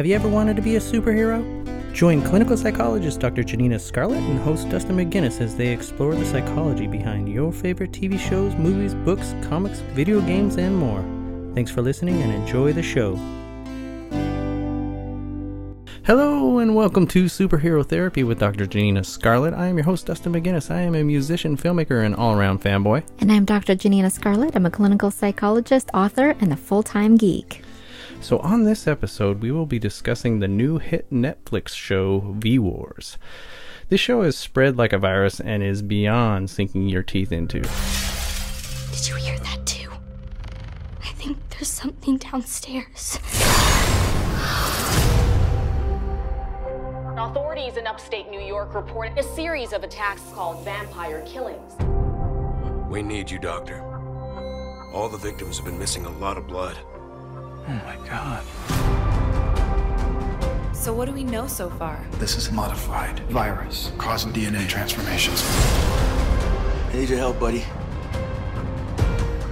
Have you ever wanted to be a superhero? Join clinical psychologist Dr. Janina Scarlet and host Dustin McGinnis as they explore the psychology behind your favorite TV shows, movies, books, comics, video games, and more. Thanks for listening and enjoy the show. Hello and welcome to Superhero Therapy with Dr. Janina Scarlet. I am your host, Dustin McGinnis. I am a musician, filmmaker, and all around fanboy. And I'm Dr. Janina Scarlett. I'm a clinical psychologist, author, and a full time geek. So, on this episode, we will be discussing the new hit Netflix show V Wars. This show is spread like a virus and is beyond sinking your teeth into. Did you hear that too? I think there's something downstairs. Authorities in upstate New York reported a series of attacks called vampire killings. We need you, Doctor. All the victims have been missing a lot of blood. Oh my god. So what do we know so far? This is a modified virus causing DNA transformations. I need your help, buddy.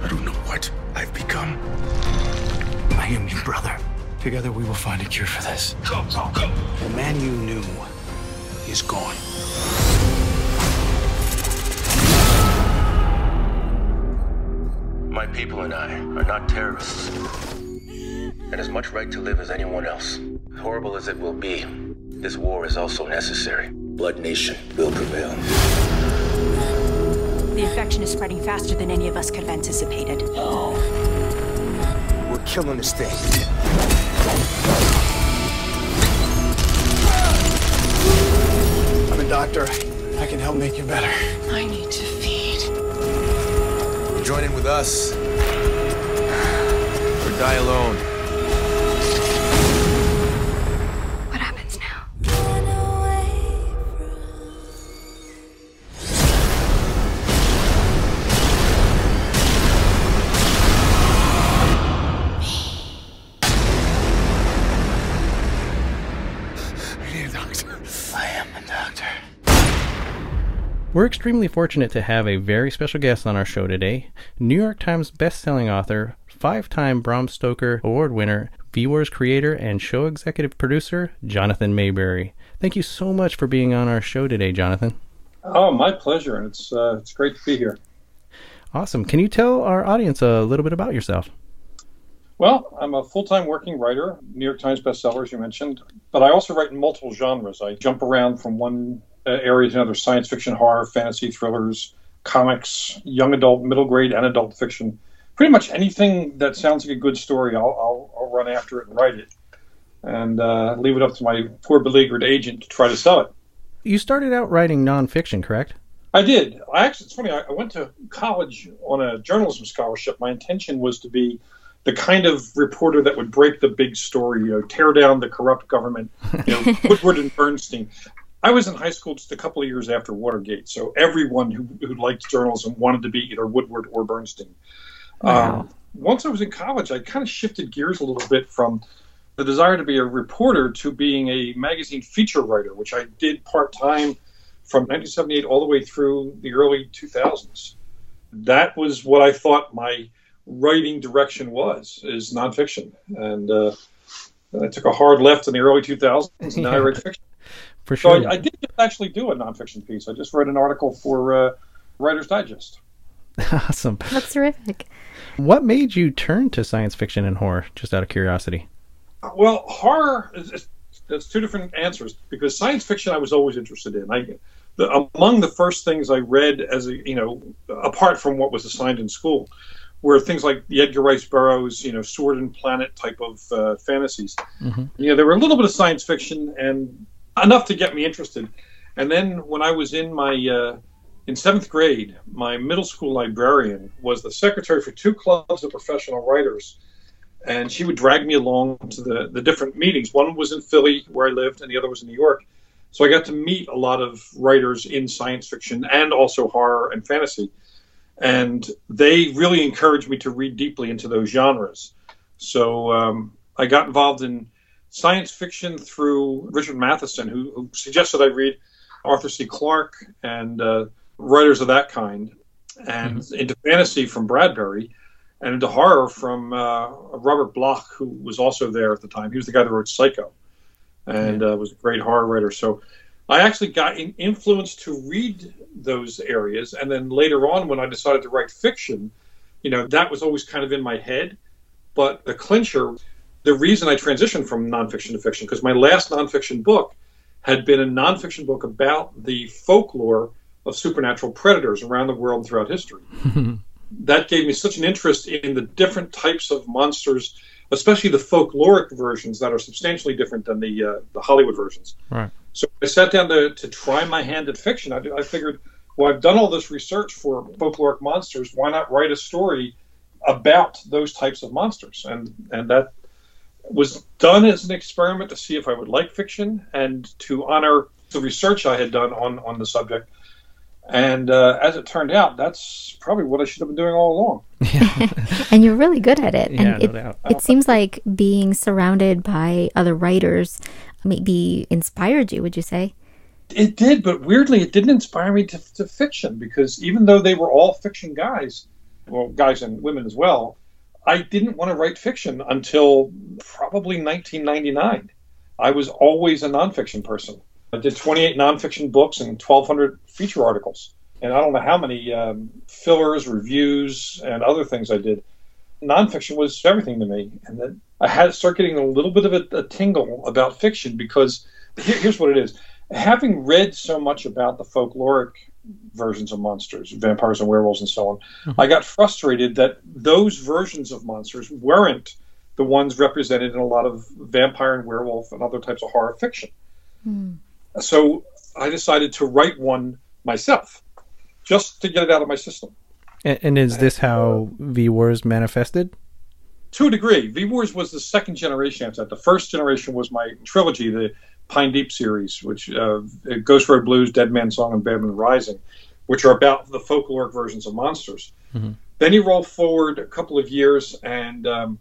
I don't know what I've become. I am your brother. Together we will find a cure for this. Go, go, go! The man you knew is gone. My people and I are not terrorists. And as much right to live as anyone else. Horrible as it will be, this war is also necessary. Blood Nation will prevail. The infection is spreading faster than any of us could have anticipated. Oh. We're killing this thing. I'm a doctor. I can help make you better. I need to feed. Join in with us. Or die alone. Extremely fortunate to have a very special guest on our show today New York Times bestselling author, five time Bram Stoker Award winner, V Wars creator, and show executive producer, Jonathan Maberry. Thank you so much for being on our show today, Jonathan. Oh, my pleasure, and it's uh, it's great to be here. Awesome. Can you tell our audience a little bit about yourself? Well, I'm a full-time working writer, New York Times bestseller, as you mentioned, but I also write in multiple genres. I jump around from one uh, area to another: science fiction, horror, fantasy, thrillers, comics, young adult, middle grade, and adult fiction. Pretty much anything that sounds like a good story, I'll, I'll, I'll run after it and write it, and uh, leave it up to my poor beleaguered agent to try to sell it. You started out writing nonfiction, correct? I did. I actually, it's funny. I, I went to college on a journalism scholarship. My intention was to be the kind of reporter that would break the big story, you know, tear down the corrupt government, you know, Woodward and Bernstein. I was in high school just a couple of years after Watergate, so everyone who, who liked journalism wanted to be either Woodward or Bernstein. Wow. Um, once I was in college, I kind of shifted gears a little bit from the desire to be a reporter to being a magazine feature writer, which I did part time from 1978 all the way through the early 2000s. That was what I thought my writing direction was is nonfiction, and uh, I took a hard left in the early 2000s, and now I write fiction. For So sure. I, I did actually do a nonfiction piece. I just wrote an article for uh, Writer's Digest. awesome. That's terrific. What made you turn to science fiction and horror, just out of curiosity? Well, horror is, is that's two different answers because science fiction I was always interested in. I the, among the first things I read as a you know apart from what was assigned in school were things like the Edgar Rice Burroughs you know Sword and Planet type of uh, fantasies. Mhm. You know, there were a little bit of science fiction and enough to get me interested. And then when I was in my uh, in seventh grade, my middle school librarian was the secretary for two clubs of professional writers and she would drag me along to the, the different meetings. One was in Philly, where I lived, and the other was in New York. So I got to meet a lot of writers in science fiction and also horror and fantasy. And they really encouraged me to read deeply into those genres. So um, I got involved in science fiction through Richard Matheson, who, who suggested I read Arthur C. Clarke and uh, writers of that kind, and mm-hmm. into fantasy from Bradbury, and into horror from uh, Robert Bloch, who was also there at the time. He was the guy that wrote Psycho, and uh, was a great horror writer. So I actually got in, influenced to read those areas, and then later on, when I decided to write fiction, you know, that was always kind of in my head. But the clincher, the reason I transitioned from nonfiction to fiction, because my last nonfiction book had been a nonfiction book about the folklore of supernatural predators around the world and throughout history. that gave me such an interest in the different types of monsters, especially the folkloric versions that are substantially different than the uh, the Hollywood versions. Right. So I sat down to, to try my hand at fiction. I, I figured, well, I've done all this research for folkloric monsters. Why not write a story about those types of monsters? And and that was done as an experiment to see if I would like fiction and to honor the research I had done on on the subject. And uh, as it turned out, that's probably what I should have been doing all along. and you're really good at it. Yeah, and no it, doubt. it seems like being surrounded by other writers maybe inspired you, would you say? It did, but weirdly, it didn't inspire me to, to fiction because even though they were all fiction guys, well, guys and women as well, I didn't want to write fiction until probably 1999. I was always a nonfiction person. I did 28 nonfiction books and 1,200 feature articles. And I don't know how many um, fillers, reviews, and other things I did. Nonfiction was everything to me. And then I had to start getting a little bit of a, a tingle about fiction because here, here's what it is. Having read so much about the folkloric versions of monsters, vampires and werewolves and so on, mm-hmm. I got frustrated that those versions of monsters weren't the ones represented in a lot of vampire and werewolf and other types of horror fiction. Mm. So I decided to write one myself, just to get it out of my system. And, and is this how V Wars manifested? To a degree, V Wars was the second generation after that. The first generation was my trilogy, the Pine Deep series, which uh, Ghost Road Blues, Dead Man's Song, and Bad Moon Rising, which are about the folkloric versions of monsters. Mm-hmm. Then you roll forward a couple of years, and um,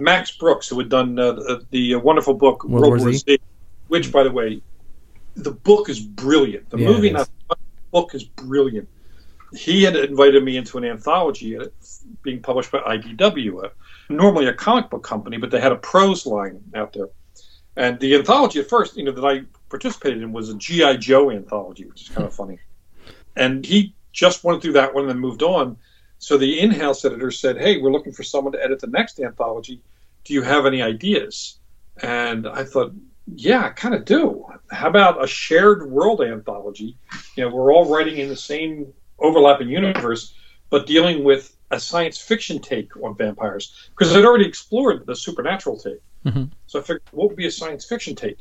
Max Brooks, who had done uh, the, the, wonderful book World, World War Z. Z, which, by the way, the book is brilliant. The yeah, movie, not the book, is brilliant. He had invited me into an anthology uh, being published by IDW, uh, normally a comic book company, but they had a prose line out there. And the anthology at first, you know, that I participated in was a GI Joe anthology, which is kind of funny. And he just went through that one and then moved on. So the in-house editor said, "Hey, we're looking for someone to edit the next anthology. Do you have any ideas?" And I thought, yeah, I kind of do. How about a shared world anthology? You know, we're all writing in the same overlapping universe, but dealing with a science fiction take on vampires because I'd already explored the supernatural take. Mm-hmm. So I figured, what would be a science fiction take?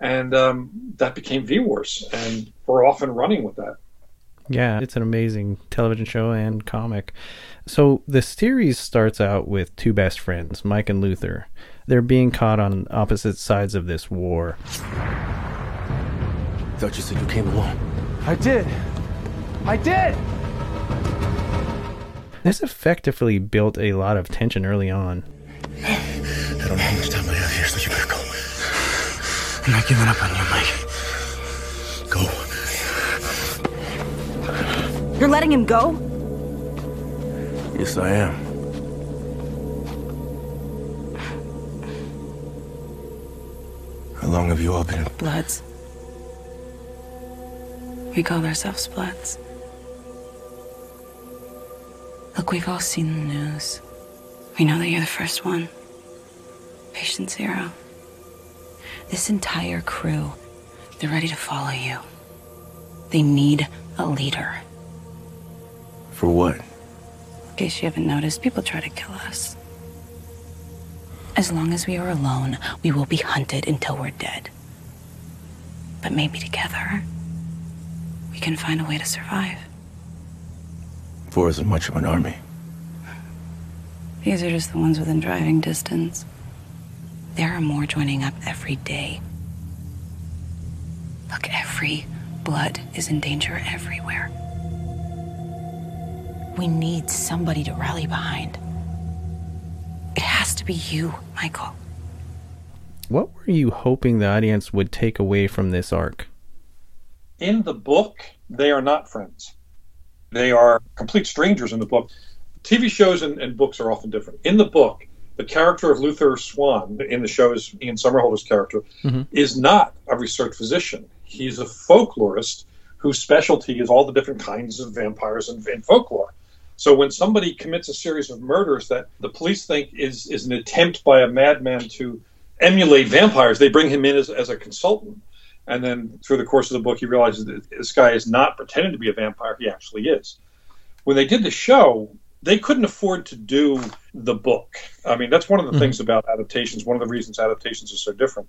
And um, that became V Wars, and we're off and running with that. Yeah, it's an amazing television show and comic. So the series starts out with two best friends, Mike and Luther. They're being caught on opposite sides of this war. Thought you said you came alone. I did. I did. This effectively built a lot of tension early on. I don't know how much time I have here, so you better go. I'm not giving up on you, Mike. Go. You're letting him go? Yes, I am. How long have you all been? Bloods. We call ourselves Bloods. Look, we've all seen the news. We know that you're the first one. Patient zero. This entire crew, they're ready to follow you. They need a leader. For what? In case you haven't noticed, people try to kill us. As long as we are alone, we will be hunted until we're dead. But maybe together, we can find a way to survive. Four isn't much of an army. These are just the ones within driving distance. There are more joining up every day. Look, every blood is in danger everywhere. We need somebody to rally behind. It has to be you, Michael. What were you hoping the audience would take away from this arc? In the book, they are not friends. They are complete strangers in the book. TV shows and, and books are often different. In the book, the character of Luther Swann in the show is Ian Somerhalder's character Mm-hmm. is not a research physician. He's a folklorist whose specialty is all the different kinds of vampires and, and folklore. So when somebody commits a series of murders that the police think is is an attempt by a madman to emulate vampires, they bring him in as, as a consultant. And then through the course of the book, he realizes that this guy is not pretending to be a vampire; he actually is. When they did the show, they couldn't afford to do the book. I mean, that's one of the hmm. things about adaptations. One of the reasons adaptations are so different.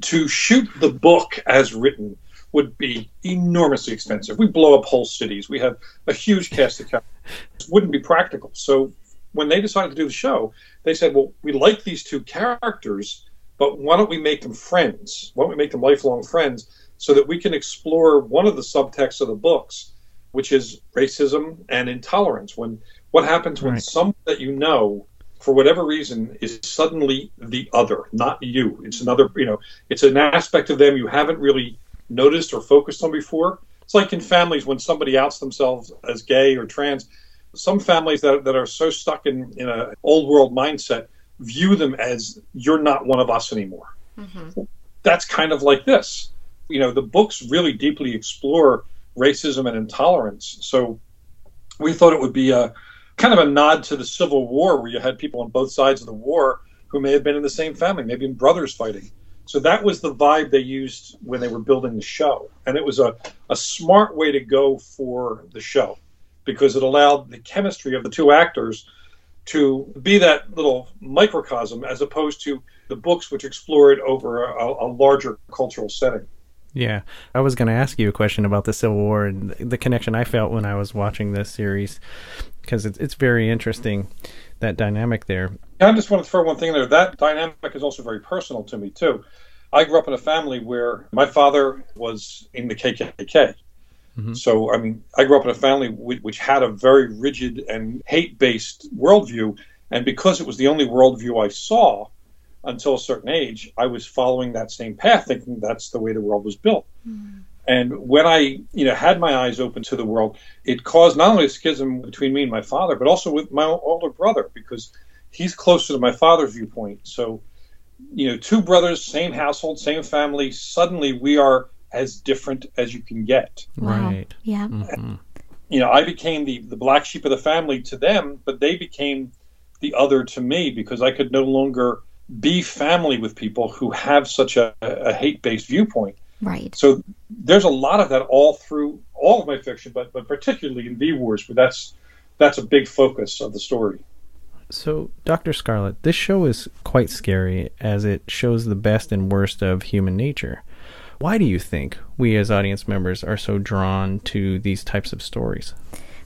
To shoot the book as written would be enormously expensive. We blow up whole cities. We have a huge cast of characters. It wouldn't be practical. So when they decided to do the show, they said, "Well, we like these two characters, but why don't we make them friends? Why don't we make them lifelong friends so that we can explore one of the subtexts of the books, which is racism and intolerance? When what happens when Right. someone that you know, for whatever reason, is suddenly the other, not you? It's another, you know, it's an aspect of them you haven't really noticed or focused on before. It's like in families when somebody outs themselves as gay or trans. Some families that, that are so stuck in, in a old world mindset view them as you're not one of us anymore. Mm-hmm. That's kind of like this. You know, the books really deeply explore racism and intolerance. So we thought it would be a kind of a nod to the Civil War, where you had people on both sides of the war who may have been in the same family, maybe in brothers fighting. So that was the vibe they used when they were building the show. And it was a, a smart way to go for the show because it allowed the chemistry of the two actors to be that little microcosm as opposed to the books which explore it over a, a larger cultural setting. Yeah, I was going to ask you a question about the Civil War and the connection I felt when I was watching this series because it's it's very interesting that dynamic there. I just want to throw one thing there. That dynamic is also very personal to me too. I grew up in a family where my father was in the KKK. Mm-hmm. So, I mean, I grew up in a family which, which had a very rigid and hate based worldview. And because it was the only worldview I saw until a certain age, I was following that same path, thinking that's the way the world was built. Mm-hmm. And when I, you know, had my eyes open to the world, it caused not only a schism between me and my father, but also with my older brother because he's closer to my father's viewpoint. So, you know, two brothers, same household, same family. Suddenly, we are as different as you can get. Wow. Right. Yeah. Mhm. You know, I became the the black sheep of the family to them, but they became the other to me because I could no longer be family with people who have such a, a hate based viewpoint. Right. So there's a lot of that all through all of my fiction, but but particularly in V Wars, but that's that's a big focus of the story. So, Dr. Scarlet, this show is quite scary as it shows the best and worst of human nature. Why do you think we as audience members are so drawn to these types of stories?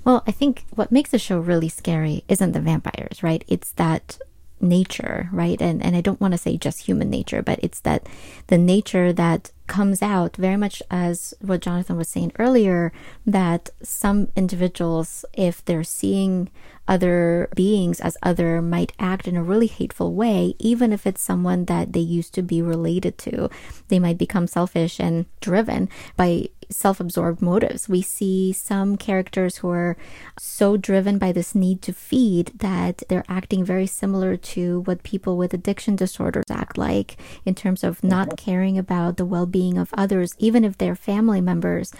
Well, I think what makes the show really scary isn't the vampires, right? It's that nature, right? And and I don't want to say just human nature, but it's that the nature that comes out very much as what Jonathan was saying earlier that some individuals if they're seeing other beings as other might act in a really hateful way even if it's someone that they used to be related to they might become selfish and driven by self-absorbed motives. We see some characters who are so driven by this need to feed that they're acting very similar to what people with addiction disorders act like in terms of not mm-hmm. caring about the well-being of others even if they're family members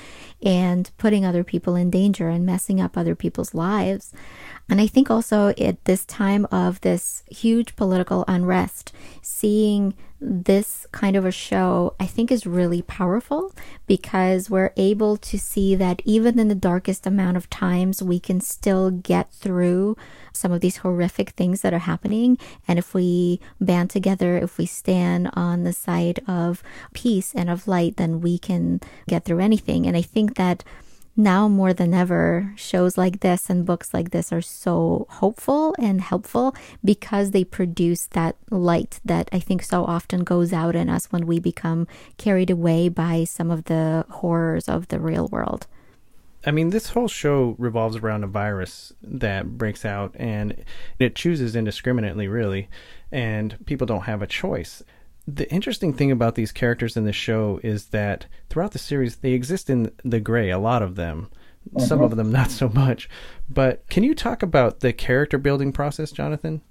and putting other people in danger and messing up other people's lives. And I think also at this time of this huge political unrest, seeing this kind of a show, I think is really powerful because we're able to see that even in the darkest amount of times, we can still get through some of these horrific things that are happening. And if we band together, if we stand on the side of peace and of light, then we can get through anything. And I think that now more than ever, shows like this and books like this are so hopeful and helpful because they produce that light that I think so often goes out in us when we become carried away by some of the horrors of the real world. I mean, this whole show revolves around a virus that breaks out and it chooses indiscriminately, really, and people don't have a choice the interesting thing about these characters in the show is that throughout the series they exist in the gray a lot of them mm-hmm. some of them not so much. But can you talk about the character building process jonathan?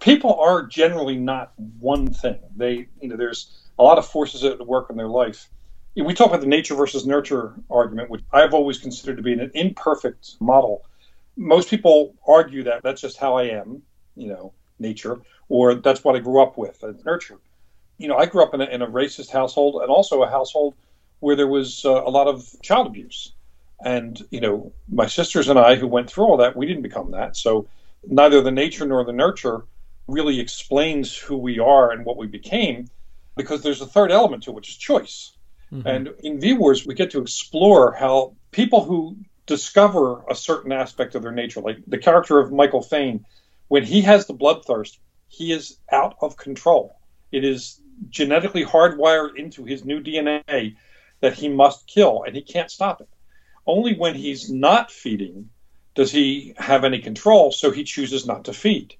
People are generally not one thing. They you know there's a lot of forces at work in their life. We talk about the nature versus nurture argument which i've always considered to be an imperfect model. Most people argue that that's just how i am you know nature or that's what i grew up with nurture you know, I grew up in a, in a racist household and also a household where there was uh, a lot of child abuse. And, you know, my sisters and I who went through all that, we didn't become that. So neither the nature nor the nurture really explains who we are and what we became because there's a third element to it, which is choice. Mm-hmm. And in V Wars, we get to explore how people who discover a certain aspect of their nature, like the character of Michael Fayne, when he has the bloodthirst, he is out of control. It is genetically hardwired into his new DNA that he must kill, and he can't stop it. Only when he's not feeding does he have any control, so he chooses not to feed.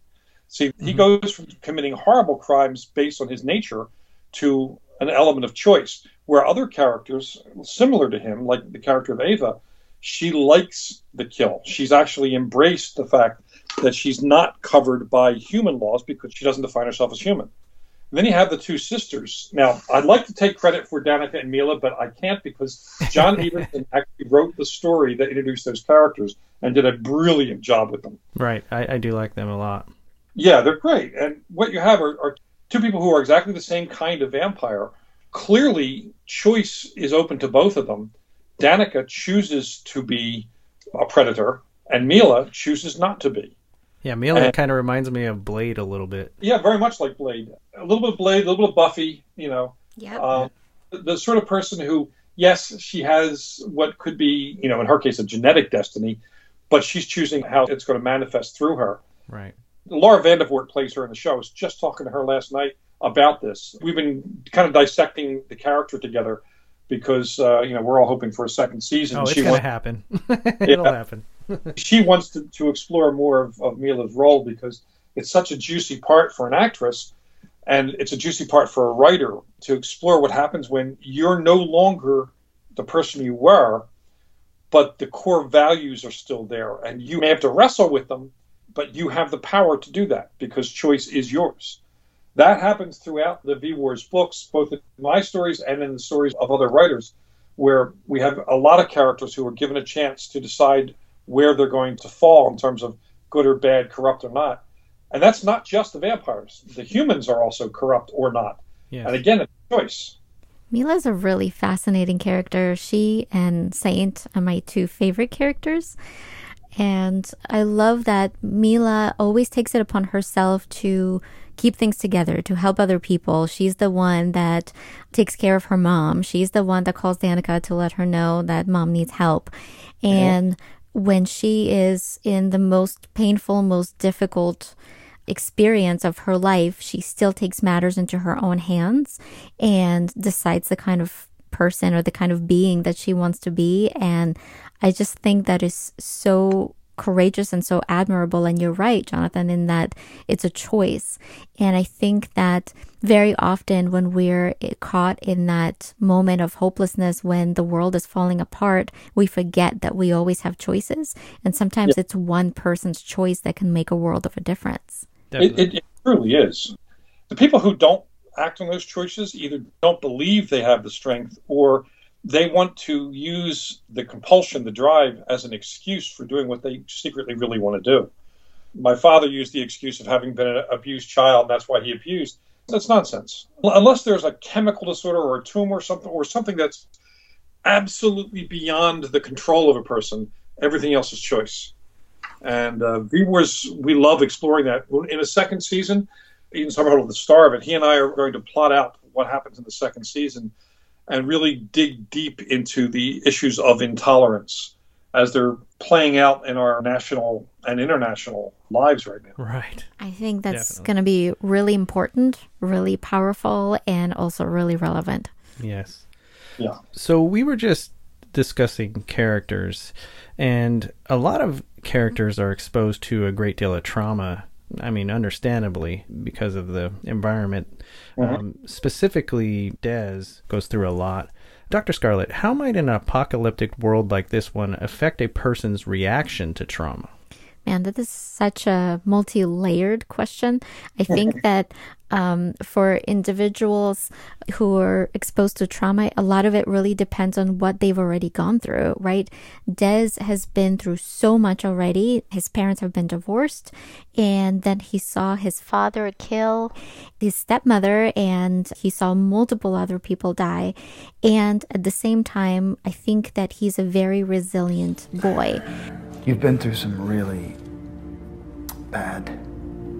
See, mm-hmm. he goes from committing horrible crimes based on his nature to an element of choice, where other characters similar to him, like the character of Ava, she likes the kill. She's actually embraced the fact that she's not covered by human laws because she doesn't define herself as human. Then you have the two sisters. Now, I'd like to take credit for Danica and Mila, but I can't because John Everson actually wrote the story that introduced those characters and did a brilliant job with them. Right. I, I do like them a lot. Yeah, they're great. And what you have are, are two people who are exactly the same kind of vampire. Clearly, choice is open to both of them. Danica chooses to be a predator, and Mila chooses not to be. Yeah, Mila kind of reminds me of Blade a little bit. Yeah, very much like Blade. A little bit of Blade, a little bit of Buffy. You know, yeah. Um, the, the sort of person who, yes, she has what could be, you know, in her case, a genetic destiny, but she's choosing how it's going to manifest through her. Right. Laura Vandervoort plays her in the show. I was just talking to her last night about this. We've been kind of dissecting the character together because uh, you know we're all hoping for a second season. Oh, it's going to happen. It'll yeah. happen. She wants to, to explore more of, of Mila's role because it's such a juicy part for an actress and it's a juicy part for a writer to explore what happens when you're no longer the person you were, but the core values are still there. And you may have to wrestle with them, but you have the power to do that because choice is yours. That happens throughout the V Wars books, both in my stories and in the stories of other writers, where we have a lot of characters who are given a chance to decide where they're going to fall in terms of good or bad, corrupt or not. And that's not just the vampires. The humans are also corrupt or not. Yes. And again, it's a choice. Mila's a really fascinating character. She and Saint are my two favorite characters. And I love that Mila always takes it upon herself to keep things together, to help other people. She's the one that takes care of her mom. She's the one that calls Danica to let her know that mom needs help. And when she is in the most painful, most difficult experience of her life, she still takes matters into her own hands and decides the kind of person or the kind of being that she wants to be. And I just think that is so courageous and so admirable. And you're right, Jonathan, in that it's a choice. And I think that very often when we're caught in that moment of hopelessness, when the world is falling apart, we forget that we always have choices. And sometimes it's one person's choice that can make a world of a difference. It, it, it truly is. The people who don't act on those choices either don't believe they have the strength or they want to use the compulsion, the drive, as an excuse for doing what they secretly really want to do. My father used the excuse of having been an abused child, and that's why he abused. That's nonsense. Unless there's a chemical disorder or a tumor or something, or something that's absolutely beyond the control of a person, everything else is choice. And uh, V Wars, we love exploring that. In a second season, Ian Somerhalder, the star of it, he and I are going to plot out what happens in the second season and really dig deep into the issues of intolerance as they're playing out in our national and international lives right now. Right. I think that's going to be really important, really powerful, and also really relevant. Yes. Yeah. So we were just discussing characters, and a lot of characters are exposed to a great deal of trauma. I mean, understandably, because of the environment. Mhm. Um, specifically, Dez goes through a lot. Dr. Scarlet, how might an apocalyptic world like this one affect a person's reaction to trauma? Man, that is such a multi layered question. I think that um, for individuals who are exposed to trauma, a lot of it really depends on what they've already gone through, right? Dez has been through so much already. His parents have been divorced, and then he saw his father kill his stepmother, and he saw multiple other people die. And at the same time, I think that he's a very resilient boy. You've been through some really bad,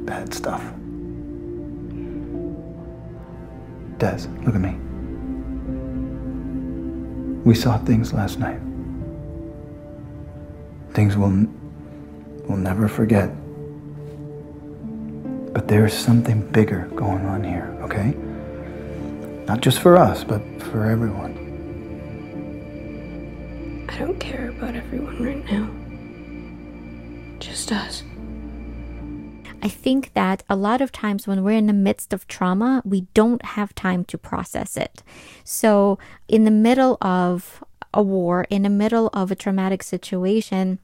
bad stuff. Des, look at me. We saw things last night. Things we'll, we'll never forget. But there's something bigger going on here, okay? Not just for us, but for everyone. I don't care about everyone right now. Just us. I think that a lot of times when we're in the midst of trauma, we don't have time to process it. So, in the middle of a war, in the middle of a traumatic situation,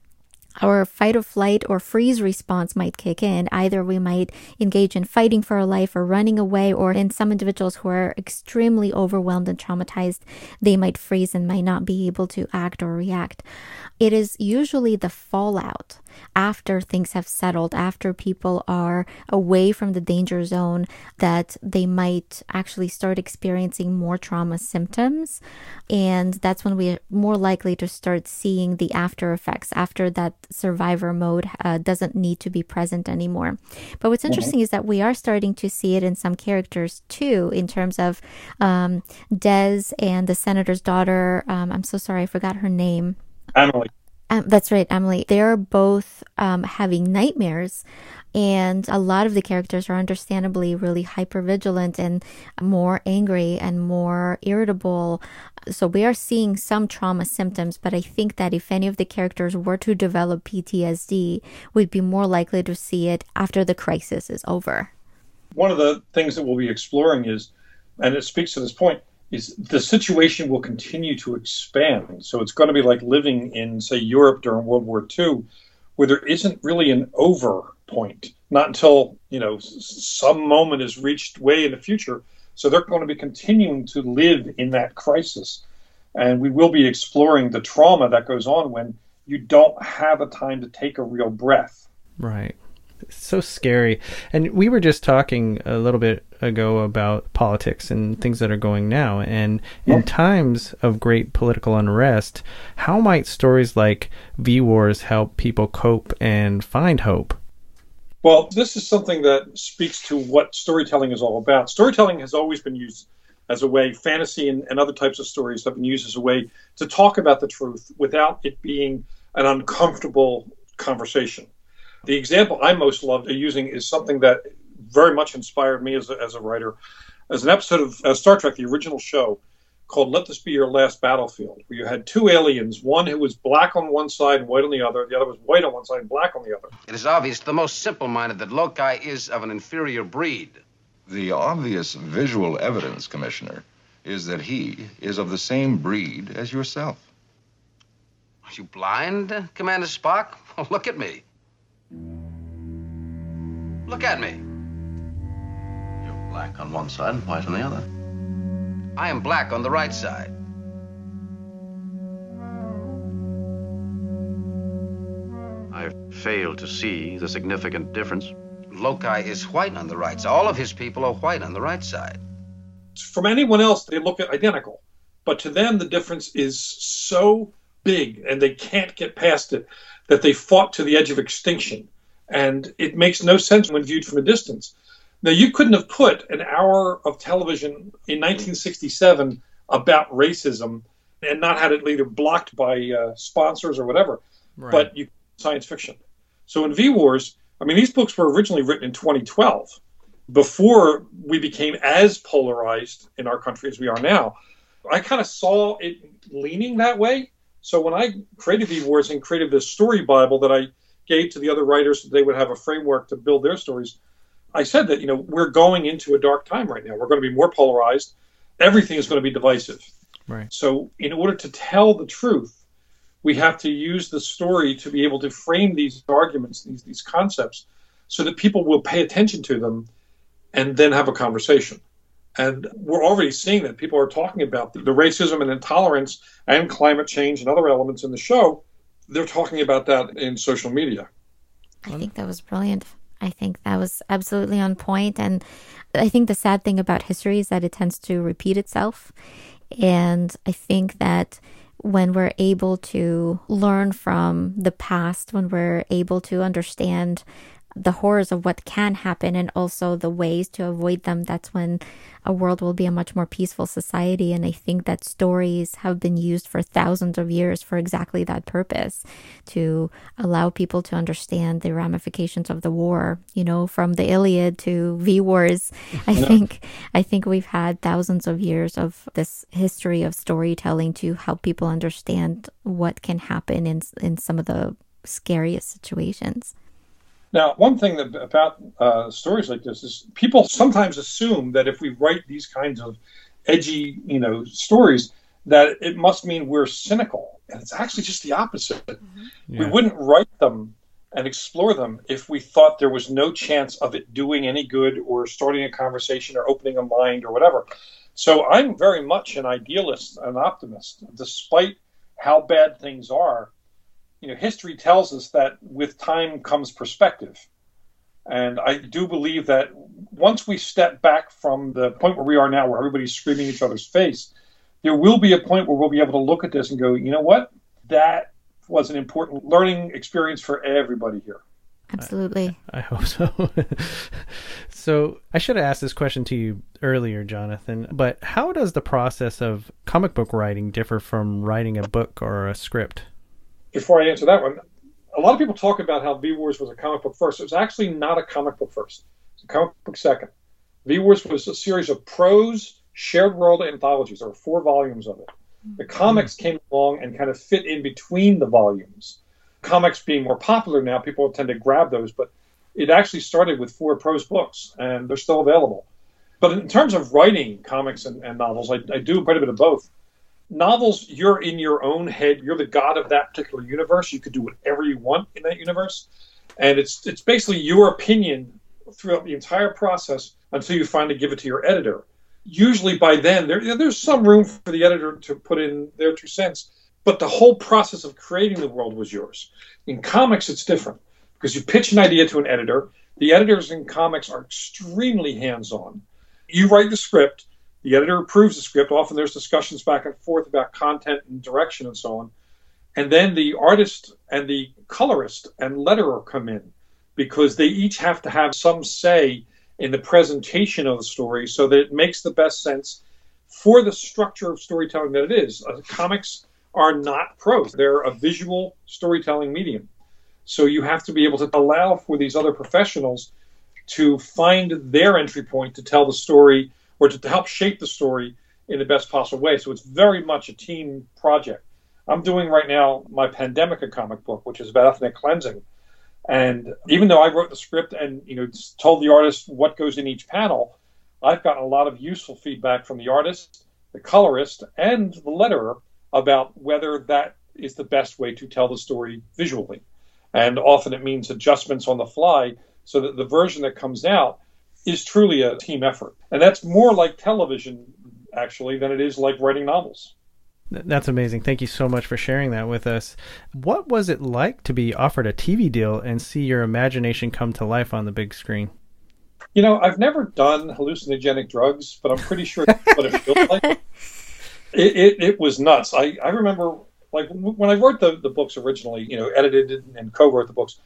our fight or flight or freeze response might kick in. Either we might engage in fighting for our life or running away, or in some individuals who are extremely overwhelmed and traumatized, they might freeze and might not be able to act or react. It is usually the fallout after things have settled, after people are away from the danger zone, that they might actually start experiencing more trauma symptoms. And that's when we're more likely to start seeing the after effects after that survivor mode uh, doesn't need to be present anymore. But what's interesting is that we are starting to see it in some characters too, in terms of um, Des and the senator's daughter. Um, I'm so sorry, I forgot her name. Emily. Um, that's right, Emily. They're both um, having nightmares, and a lot of the characters are understandably really hypervigilant and more angry and more irritable. So we are seeing some trauma symptoms, but I think that if any of the characters were to develop PTSD, we'd be more likely to see it after the crisis is over. One of the things that we'll be exploring is, and it speaks to this point, is the situation will continue to expand. So it's going to be like living in, say, Europe during World War II, where there isn't really an over point, not until, you know, some moment is reached way in the future. So they're going to be continuing to live in that crisis. And we will be exploring the trauma that goes on when you don't have a time to take a real breath. Right. It's so scary. And we were just talking a little bit ago about politics and things that are going now. And in times of great political unrest, how might stories like V Wars help people cope and find hope? Well, this is something that speaks to what storytelling is all about. Storytelling has always been used as a way, fantasy and, and other types of stories have been used as a way to talk about the truth without it being an uncomfortable conversation. The example I most love to using is something that very much inspired me as a, as a writer. As an episode of uh, Star Trek, the original show, called Let This Be Your Last Battlefield, where you had two aliens, one who was black on one side and white on the other, the other was white on one side and black on the other. It is obvious to the most simple minded that Lokai is of an inferior breed. The obvious visual evidence, Commissioner, is that he is of the same breed as yourself. Are you blind, Commander Spock? Look at me. Look at me. You're black on one side and white on the other. I am black on the right side. I fail to see the significant difference. Lokai is white on the right side. All of his people are white on the right side. from anyone else, they look identical. But to them, the difference is so big and they can't get past it that they fought to the edge of extinction. And it makes no sense when viewed from a distance. Now, you couldn't have put an hour of television in 1967 about racism and not had it either blocked by uh, sponsors or whatever. Right. But you science fiction. So in V Wars, I mean, these books were originally written in 2012, before we became as polarized in our country as we are now. I kind of saw it leaning that way. So when I created V Wars and created this story Bible that I gave to the other writers so they would have a framework to build their stories, I said that, you know, we're going into a dark time right now. We're going to be more polarized. Everything is going to be divisive. Right. So, in order to tell the truth, we have to use the story to be able to frame these arguments, these, these concepts, so that people will pay attention to them and then have a conversation. And we're already seeing that people are talking about the, the racism and intolerance and climate change and other elements in the show. They're talking about that in social media. I think that was brilliant. I think that was absolutely on point. And I think the sad thing about history is that it tends to repeat itself. And I think that when we're able to learn from the past, when we're able to understand the horrors of what can happen and also the ways to avoid them, that's when a world will be a much more peaceful society. And I think that stories have been used for thousands of years for exactly that purpose to allow people to understand the ramifications of the war, you know, from the Iliad to V Wars. I Yeah. think I think we've had thousands of years of this history of storytelling to help people understand what can happen in in some of the scariest situations. Now, one thing that, about uh, stories like this is people sometimes assume that if we write these kinds of edgy, you know, stories, that it must mean we're cynical, and it's actually just the opposite. We Yeah. wouldn't write them and explore them if we thought there was no chance of it doing any good or starting a conversation or opening a mind or whatever. So I'm very much an idealist, an optimist, despite how bad things are you know, history tells us that with time comes perspective. And I do believe that once we step back from the point where we are now, where everybody's screaming each other's face, there will be a point where we'll be able to look at this and go, you know what? That was an important learning experience for everybody here. Absolutely. I hope so. so I should have asked this question to you earlier, Jonathan. But how does the process of comic book writing differ from writing a book or a script? Before I answer that one, a lot of people talk about how V Wars was a comic book first. It was actually not a comic book first. It's a comic book second. V Wars was a series of prose shared world anthologies. There were four volumes of it. The hmm. comics came along and kind of fit in between the volumes. Comics being more popular now, people tend to grab those, but it actually started with four prose books, and they're still available. But in terms of writing comics and, and novels, I, I do quite a bit of both. Novels, you're in your own head. You're the god of that particular universe. You could do whatever you want in that universe, and it's it's basically your opinion throughout the entire process until you finally give it to your editor. Usually, by then, there there's some room for the editor to put in their two cents, but the whole process of creating the world was yours. In comics, it's different because you pitch an idea to an editor. The editors in comics are extremely hands-on. You write the script the editor approves the script. Often there's discussions back and forth about content and direction and so on. And then the artist and the colorist and letterer come in because they each have to have some say in the presentation of the story so that it makes the best sense for the structure of storytelling that it is. Uh, comics are not prose, they're a visual storytelling medium. So you have to be able to allow for these other professionals to find their entry point to tell the story or to, to help shape the story in the best possible way. So it's very much a team project. I'm doing right now my Pandemica comic book, which is about ethnic cleansing. And even though I wrote the script and you know told the artist what goes in each panel, I've gotten a lot of useful feedback from the artist, the colorist, and the letterer about whether that is the best way to tell the story visually. And often it means adjustments on the fly so that the version that comes out is truly a team effort. And that's more like television, actually, than it is like writing novels. That's amazing. Thank you so much for sharing that with us. What was it like to be offered a TV deal and see your imagination come to life on the big screen? You know, I've never done hallucinogenic drugs, but I'm pretty sure that's what it feels like. It, it, it was nuts. I, I remember, like, when I wrote the, the books originally, you know, edited and co wrote the books,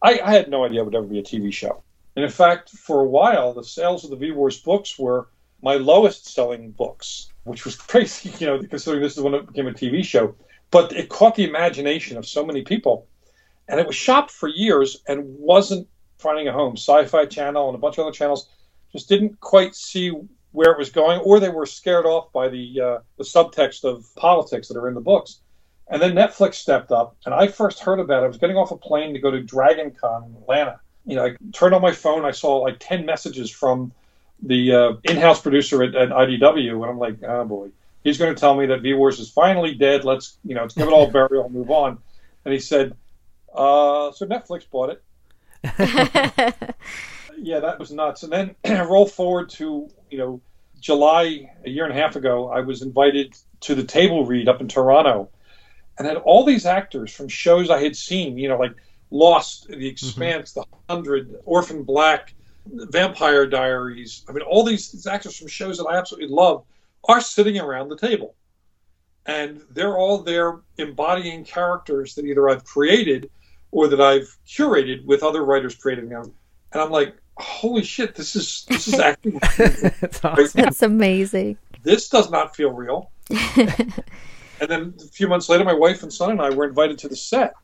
I, I had no idea it would ever be a TV show. And in fact, for a while, the sales of the V Wars books were my lowest selling books, which was crazy, you know, considering this is when it became a TV show. But it caught the imagination of so many people. And it was shopped for years and wasn't finding a home. Sci Fi Channel and a bunch of other channels just didn't quite see where it was going, or they were scared off by the, uh, the subtext of politics that are in the books. And then Netflix stepped up, and I first heard about it. I was getting off a plane to go to Dragon Con in Atlanta. You know, I turned on my phone, I saw like 10 messages from the uh, in-house producer at, at, IDW, and I'm like, oh boy, he's going to tell me that V Wars is finally dead. Let's, you know, let's give it all burial and move on. And he said, uh, so Netflix bought it. yeah, that was nuts. And then roll forward to, you know, July a year and a half ago, I was invited to the table read up in Toronto, and had all these actors from shows I had seen, you know, like Lost, The Expanse, mm-hmm. The Hundred, Orphan Black, Vampire Diaries. I mean, all these, these actors from shows that I absolutely love are sitting around the table. And they're all there embodying characters that either I've created or that I've curated with other writers creating them. And I'm like, holy shit, this is this is acting. That's, awesome. That's amazing. This does not feel real. and then a few months later, my wife and son and I were invited to the set,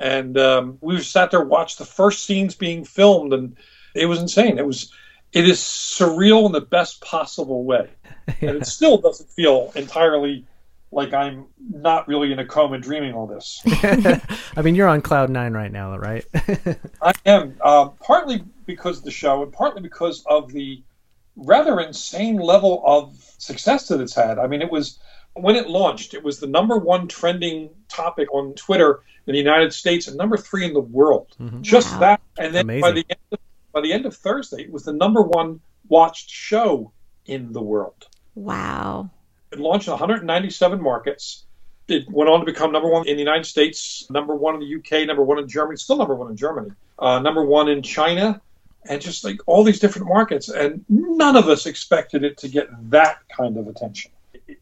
and um, we sat there watched the first scenes being filmed, and it was insane. It was it is surreal in the best possible way, and it still doesn't feel entirely like I'm not really in a coma dreaming all this. I mean, you're on cloud nine right now, right? I am, uh, partly because of the show, and partly because of the rather insane level of success that it's had. I mean, it was when it launched, it was the number one trending topic on Twitter in the United States and number three in the world. Mm-hmm. Just wow. that, and then by the end of, by the end of Thursday, it was the number one watched show in the world. Wow. It launched in 197 markets. It went on to become number one in the United States, number one in the UK, number one in Germany, still number one in Germany, uh, number one in China, and just like all these different markets. And none of us expected it to get that kind of attention.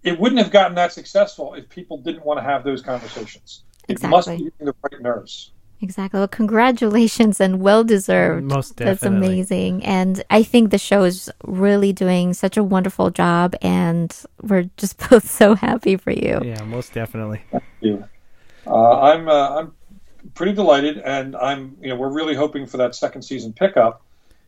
It wouldn't have gotten that successful if people didn't want to have those conversations. Exactly. It must be hitting the right nerves. Exactly. Well, congratulations and well deserved. Most definitely. That's amazing. And I think the show is really doing such a wonderful job, and we're just both so happy for you. Yeah, most definitely. Thank you. Uh, I'm uh, I'm pretty delighted, and I'm you know we're really hoping for that second season pickup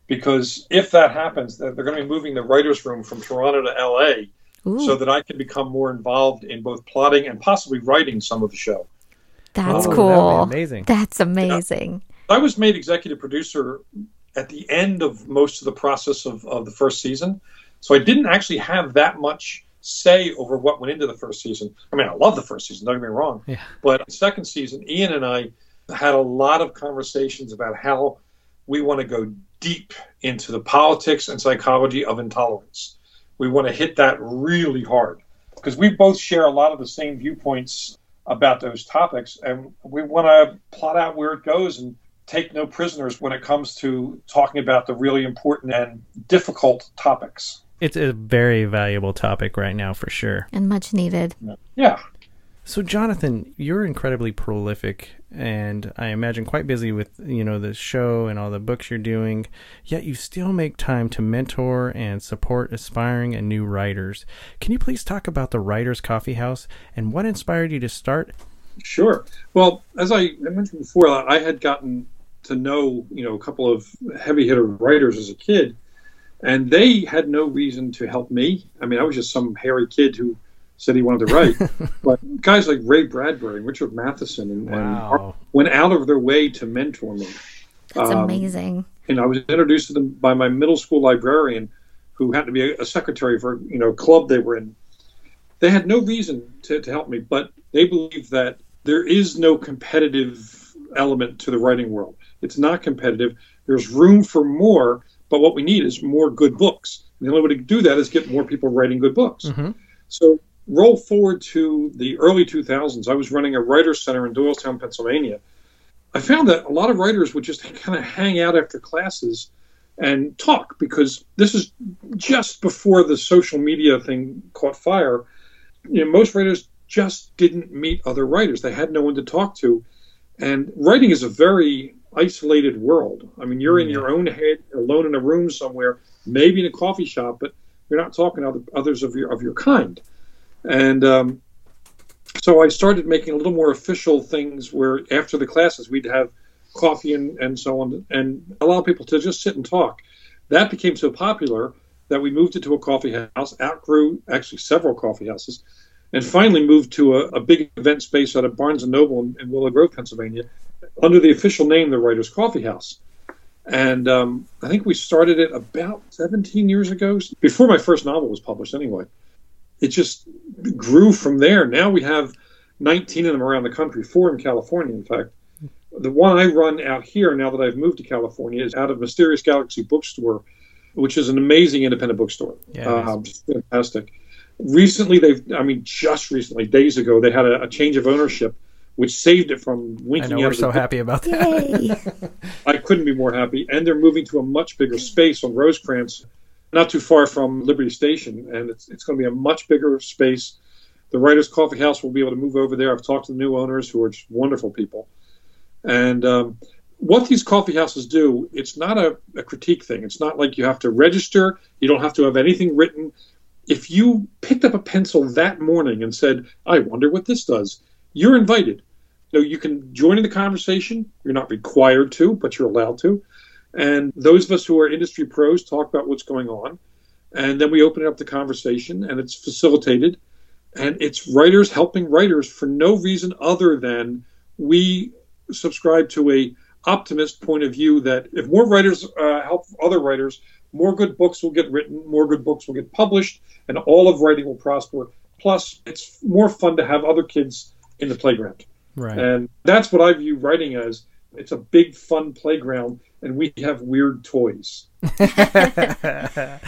because if that happens, they're going to be moving the writers' room from Toronto to L.A. Ooh. so that I can become more involved in both plotting and possibly writing some of the show. That's oh, cool. amazing. That's amazing. Yeah. I was made executive producer at the end of most of the process of, of the first season. So I didn't actually have that much say over what went into the first season. I mean, I love the first season, don't get me wrong. Yeah. But the second season, Ian and I had a lot of conversations about how we want to go deep into the politics and psychology of intolerance. We want to hit that really hard because we both share a lot of the same viewpoints about those topics, and we want to plot out where it goes and take no prisoners when it comes to talking about the really important and difficult topics. It's a very valuable topic right now, for sure, and much needed. Yeah. So, Jonathan, you're incredibly prolific, and I imagine quite busy with you know the show and all the books you're doing. Yet you still make time to mentor and support aspiring and new writers. Can you please talk about the Writers Coffee House and what inspired you to start? Sure. Well, as I mentioned before, I had gotten to know you know a couple of heavy hitter writers as a kid, and they had no reason to help me. I mean, I was just some hairy kid who said he wanted to write. but guys like Ray Bradbury and Richard Matheson and, wow. and went out of their way to mentor me. That's um, amazing. And I was introduced to them by my middle school librarian, who happened to be a, a secretary for you know club they were in. They had no reason to, to help me, but they believe that there is no competitive element to the writing world. It's not competitive. There's room for more, but what we need is more good books. And the only way to do that is get more people writing good books. Mm-hmm. So roll forward to the early 2000s. I was running a writer's center in Doylestown, Pennsylvania. I found that a lot of writers would just kind of hang out after classes and talk because this is just before the social media thing caught fire. You know, most writers just didn't meet other writers. They had no one to talk to. And writing is a very isolated world. I mean, you're in mm-hmm. your own head, alone in a room somewhere, maybe in a coffee shop, but you're not talking to others of your of your kind. And um, so I started making a little more official things where after the classes we'd have coffee and, and so on and allow people to just sit and talk. That became so popular that we moved it to a coffee house, outgrew actually several coffee houses, and finally moved to a, a big event space out of Barnes and Noble in, in, Willow Grove, Pennsylvania, under the official name, the Writers Coffee House. And um, I think we started it about 17 years ago, before my first novel was published, anyway. It just grew from there. Now we have 19 of them around the country, four in California, in fact. The one I run out here now that I've moved to California is out of Mysterious Galaxy Bookstore, which is an amazing independent bookstore. Yeah, um, fantastic. Recently, they've, I mean, just recently, days ago, they had a, a change of ownership, which saved it from winking I know. We're so happy about that. I couldn't be more happy. And they're moving to a much bigger space on Rosecrans, not too far from Liberty Station. And it's, it's going to be a much bigger space. The Writers Coffee House will be able to move over there. I've talked to the new owners who are just wonderful people. And um, what these coffee houses do, it's not a, a, critique thing. It's not like you have to register, you don't have to have anything written. If you picked up a pencil that morning and said, I wonder what this does, you're invited. Know, you can join in the conversation. You're not required to, but you're allowed to. And those of us who are industry pros talk about what's going on. And then we open up the conversation and it's facilitated. And it's writers helping writers for no reason other than we subscribe to a optimist point of view that if more writers uh, help other writers, more good books will get written, more good books will get published, and all of writing will prosper. Plus, it's more fun to have other kids in the playground. Right. And that's what I view writing as. It's a big, fun playground, and we have weird toys. that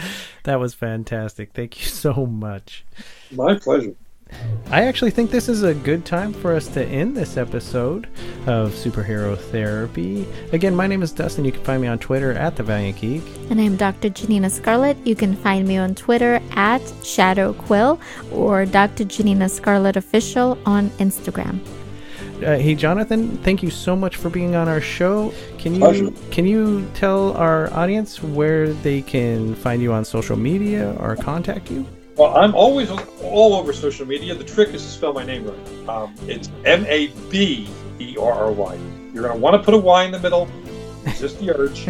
was fantastic. Thank you so much. My pleasure. I actually think this is a good time for us to end this episode of Superhero Therapy. Again, my name is Dustin. You can find me on Twitter at The Valiant Geek. And I'm Dr. Janina Scarlet. You can find me on Twitter at Shadow Quill or Dr. Janina Scarlet Official on Instagram. Uh, hey Jonathan, thank you so much for being on our show. Can you Pleasure. can you tell our audience where they can find you on social media or contact you? Well, I'm always all over social media. The trick is to spell my name right. Um, it's M A B E R R Y. You're going to want to put a Y in the middle. Just the urge.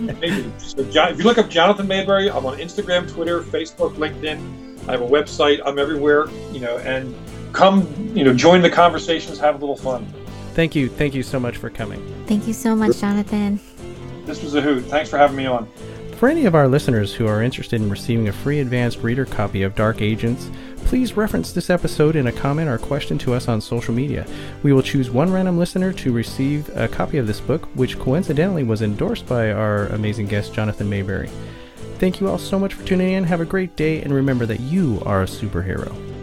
Maybe. So, if you look up Jonathan Maberry, I'm on Instagram, Twitter, Facebook, LinkedIn. I have a website. I'm everywhere. You know, and come, you know, join the conversations, have a little fun. Thank you. Thank you so much for coming. Thank you so much, Jonathan. This was a hoot. Thanks for having me on. For any of our listeners who are interested in receiving a free advanced reader copy of Dark Agents, please reference this episode in a comment or question to us on social media. We will choose one random listener to receive a copy of this book, which coincidentally was endorsed by our amazing guest, Jonathan Maberry. Thank you all so much for tuning in. Have a great day, and remember that you are a superhero.